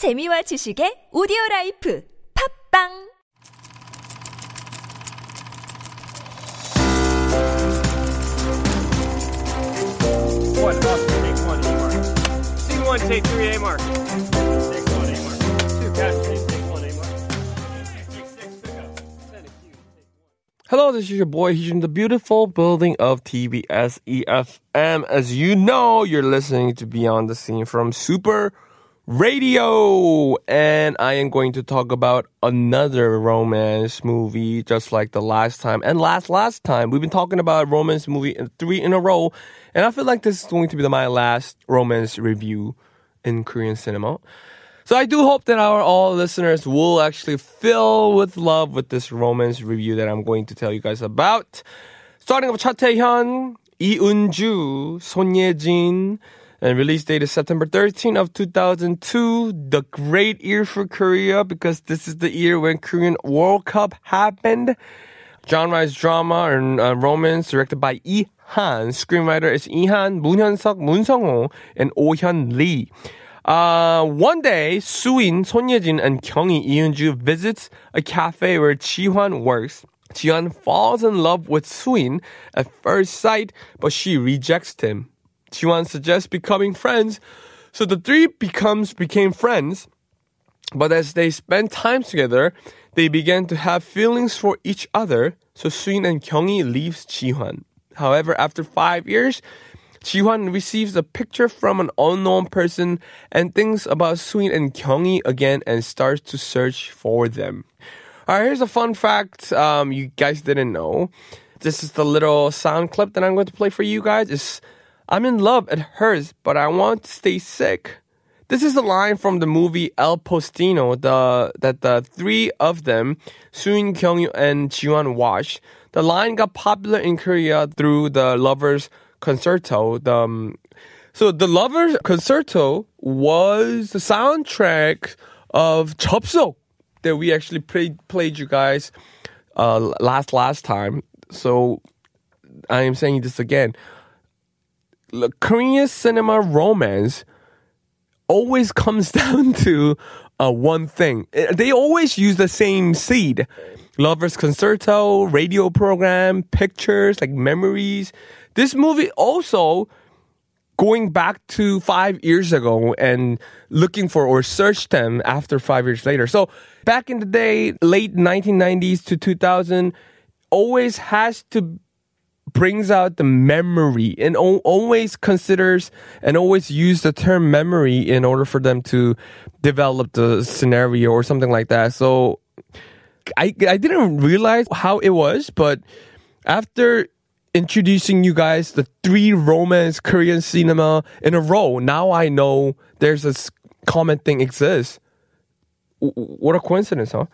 재미와 지식의 오디오 라이프 팝빵 One, up, take one, A mark. Scene one, take three, A mark. Take one, A mark. Two, catch, take, take one, A mark. Take six, pick up. Ten, accused, take one. Hello, this is your boy. He's in the beautiful building of TBS EFM. As you know, you're listening to Beyond the Scene from Super Radio. And I am going to talk about another romance movie, just like the last time. And last, last time, we've been talking about romance movie in three in a row. And I feel like this is going to be the, my last romance review in Korean cinema. So I do hope that our all listeners will actually fill with love with this romance review that I'm going to tell you guys about. Starting with Cha Tae-hyun, Lee Eun-ju, Son Ye-jin, and release date is September 13 of 2002. The great year for Korea because this is the year when Korean World Cup happened. Genre is drama and uh, romance, directed by Lee Han. Screenwriter is Lee Han, Moon Hyun-suk, Moon Sung-ho, and Oh Hyun Lee. Uh, one day, Suin, Son Ye-jin, and Kyungi Eun-ju visits a cafe where Ji-hwan works. Ji-hwan falls in love with Suin at first sight, but she rejects him. Ji-hwan suggests becoming friends, so the three becomes became friends. But as they spend time together, they began to have feelings for each other. So Suin and Kyungi leaves Ji-hwan. However, after five years, Ji-hwan receives a picture from an unknown person and thinks about Suin and Kyungi again and starts to search for them. All right, here's a fun fact um, you guys didn't know. This is the little sound clip that I'm going to play for you guys. It's I'm in love, it hurts, but I want to stay sick. This is a line from the movie Il Postino, the that the three of them, Soon Kyung and Jiwon watched. The line got popular in Korea through the Lovers Concerto. The, um, so the Lovers Concerto was the soundtrack of 접속 that we actually played played you guys uh, last last time. So I am saying this again. Korean cinema romance always comes down to uh, one thing. Uh, They always use the same seed. Lovers Concerto, radio program, pictures, like memories. This movie also going back to five years ago and looking for or search them after five years later. So back in the day, late 1990s to 2000, always has to brings out the memory and al- always considers and always use the term memory in order for them to develop the scenario or something like that. So I I didn't realize how it was, but after introducing you guys the three romance Korean cinema in a row, now I know there's this common thing exists. What a coincidence, huh?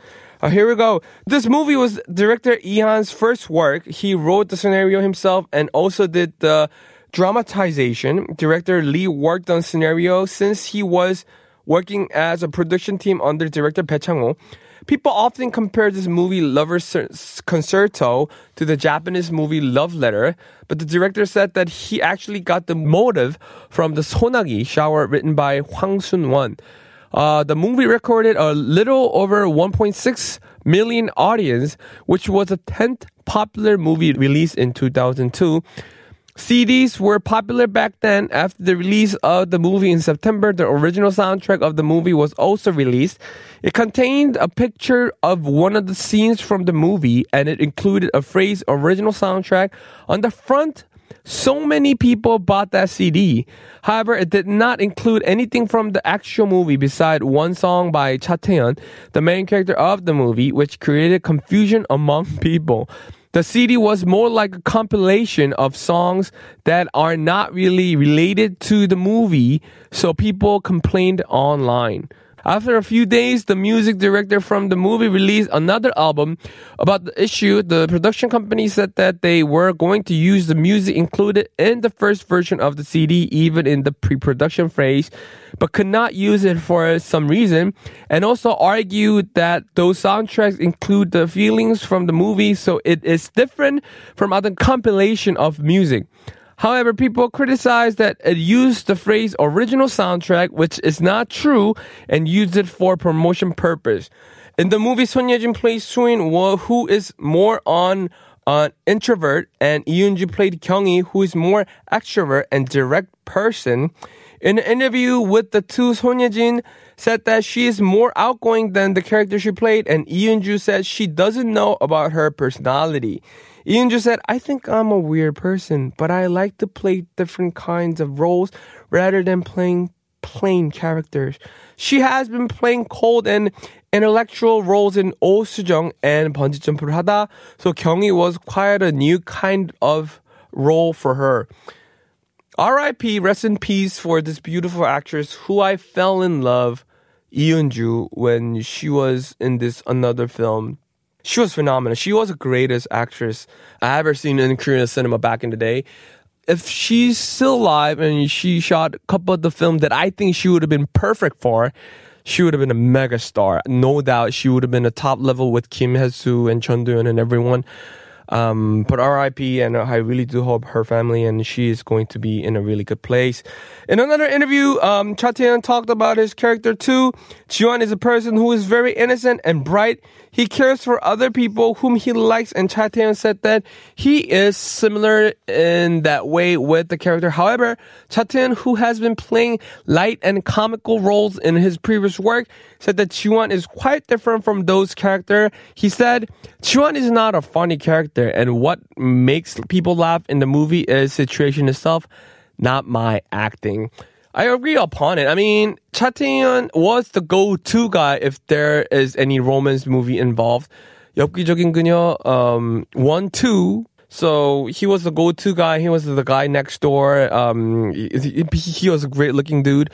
Uh, here we go. This movie was director Lee Han's first work. He wrote the scenario himself and also did the dramatization. Director Lee worked on scenario since he was working as a production team under director Bae Chang-ho. People often compare this movie Lover's Cer- Concerto to the Japanese movie Love Letter, but the director said that he actually got the motive from the Sonagi shower written by Hwang Sun-won. Uh, the movie recorded a little over 1.6 million audience, which was the 10th popular movie released in 2002. CDs were popular back then. After the release of the movie in September, the original soundtrack of the movie was also released. It contained a picture of one of the scenes from the movie, and it included a phrase original soundtrack on the front. So many people bought that CD. However, it did not include anything from the actual movie beside one song by Cha Tae-hyun, the main character of the movie, which created confusion among people. The CD was more like a compilation of songs that are not really related to the movie, so people complained online. After a few days, the music director from the movie released another album about the issue. The production company said that they were going to use the music included in the first version of the CD, even in the pre-production phase, but could not use it for some reason, and also argued that those soundtracks include the feelings from the movie, so it is different from other compilation of music. However, people criticize that it used the phrase original soundtrack, which is not true, and used it for promotion purpose. In the movie, Son Ye-jin plays Suin, who is more on an introvert, and Yoon-ju played Kyungi, who is more extrovert and direct person. In an interview with the two, Son Ye-jin said that she is more outgoing than the character she played, and Yoon-ju said she doesn't know about her personality. Yoon-ju said, I think I'm a weird person, but I like to play different kinds of roles rather than playing plain characters. She has been playing cold and intellectual roles in Oh Sujong and Bungee Jump을 하다, so Kyungi was quite a new kind of role for her. R.I.P. Rest in peace for this beautiful actress who I fell in love, Yoon-ju, when she was in this another film she was phenomenal. She was the greatest actress I ever seen in Korean cinema back in the day. If she's still alive and she shot a couple of the films that I think she would have been perfect for, she would have been a mega star. No doubt she would have been a top level with Kim Hye-soo and Chun Doo and everyone. Um, but RIP, and I really do hope her family and she is going to be in a really good place. In another interview, um, Cha Tae-hyun talked about his character too. Jiwon is a person who is very innocent and bright. He cares for other people whom he likes, and Cha Tae-hyun said that he is similar in that way with the character. However, Cha Tae-hyun, who has been playing light and comical roles in his previous work, said that Jiwon is quite different from those characters. He said, Jiwon is not a funny character, and what makes people laugh in the movie is situation itself, not my acting. I agree upon it. I mean, Cha Tae-hyun was the go-to guy if there is any romance movie involved. 엽기적인 그녀 um, 1, 2 so he was the go-to guy. He was the guy next door. Um, he, he was a great-looking dude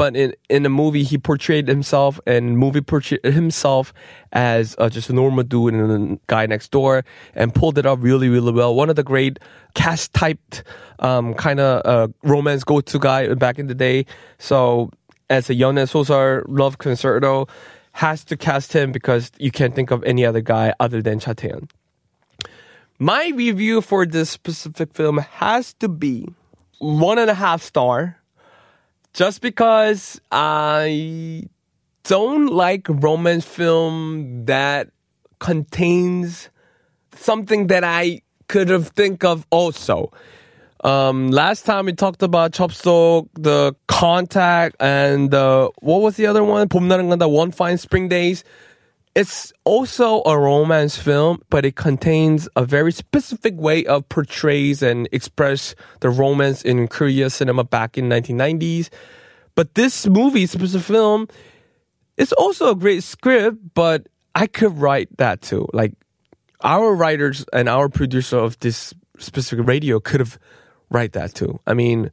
but in in the movie he portrayed himself and movie portrayed himself as uh, just a normal dude and a guy next door and pulled it off really really well. One of the great cast typed um, kind of uh, romance go to guy back in the day. So as a Yeonae Soseol love concerto has to cast him because you can't think of any other guy other than Cha Tae-hyun. My review for this specific film has to be one and a half star just because I don't like romance film that contains something that I could have think of also. Um, last time we talked about Chopstock, the contact, and uh, what was the other one? 봄날은 간다, One Fine Spring Days. It's also a romance film, but it contains a very specific way of portrays and express the romance in Korea cinema back in 1990s. But this movie, specific film, it's also a great script, but I could write that too. Like our writers and our producer of this specific radio could have write that too. I mean,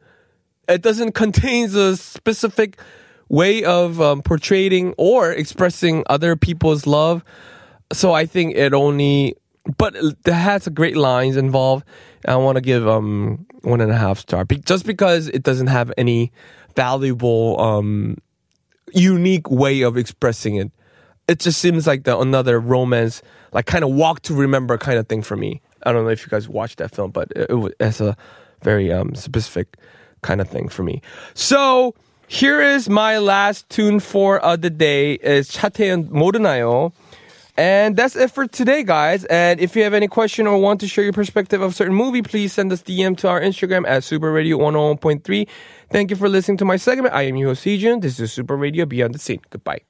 it doesn't contain a specific way of um, portraying or expressing other people's love. So I think it only, but it has great lines involved. I want to give um one and a half star Be- just because it doesn't have any valuable um unique way of expressing it. It just seems like the another romance, like kind of walk to remember kind of thing for me. I don't know if you guys watched that film, but it, it has a very um specific kind of thing for me. So here is my last tune for uh, the day is 차태현 모르나요? And that's it for today, guys. And if you have any question or want to share your perspective of a certain movie, please send us DM to our Instagram at Super Radio 101.3. Thank you for listening to my segment. I am your host, This is Super Radio Beyond the Scene. Goodbye.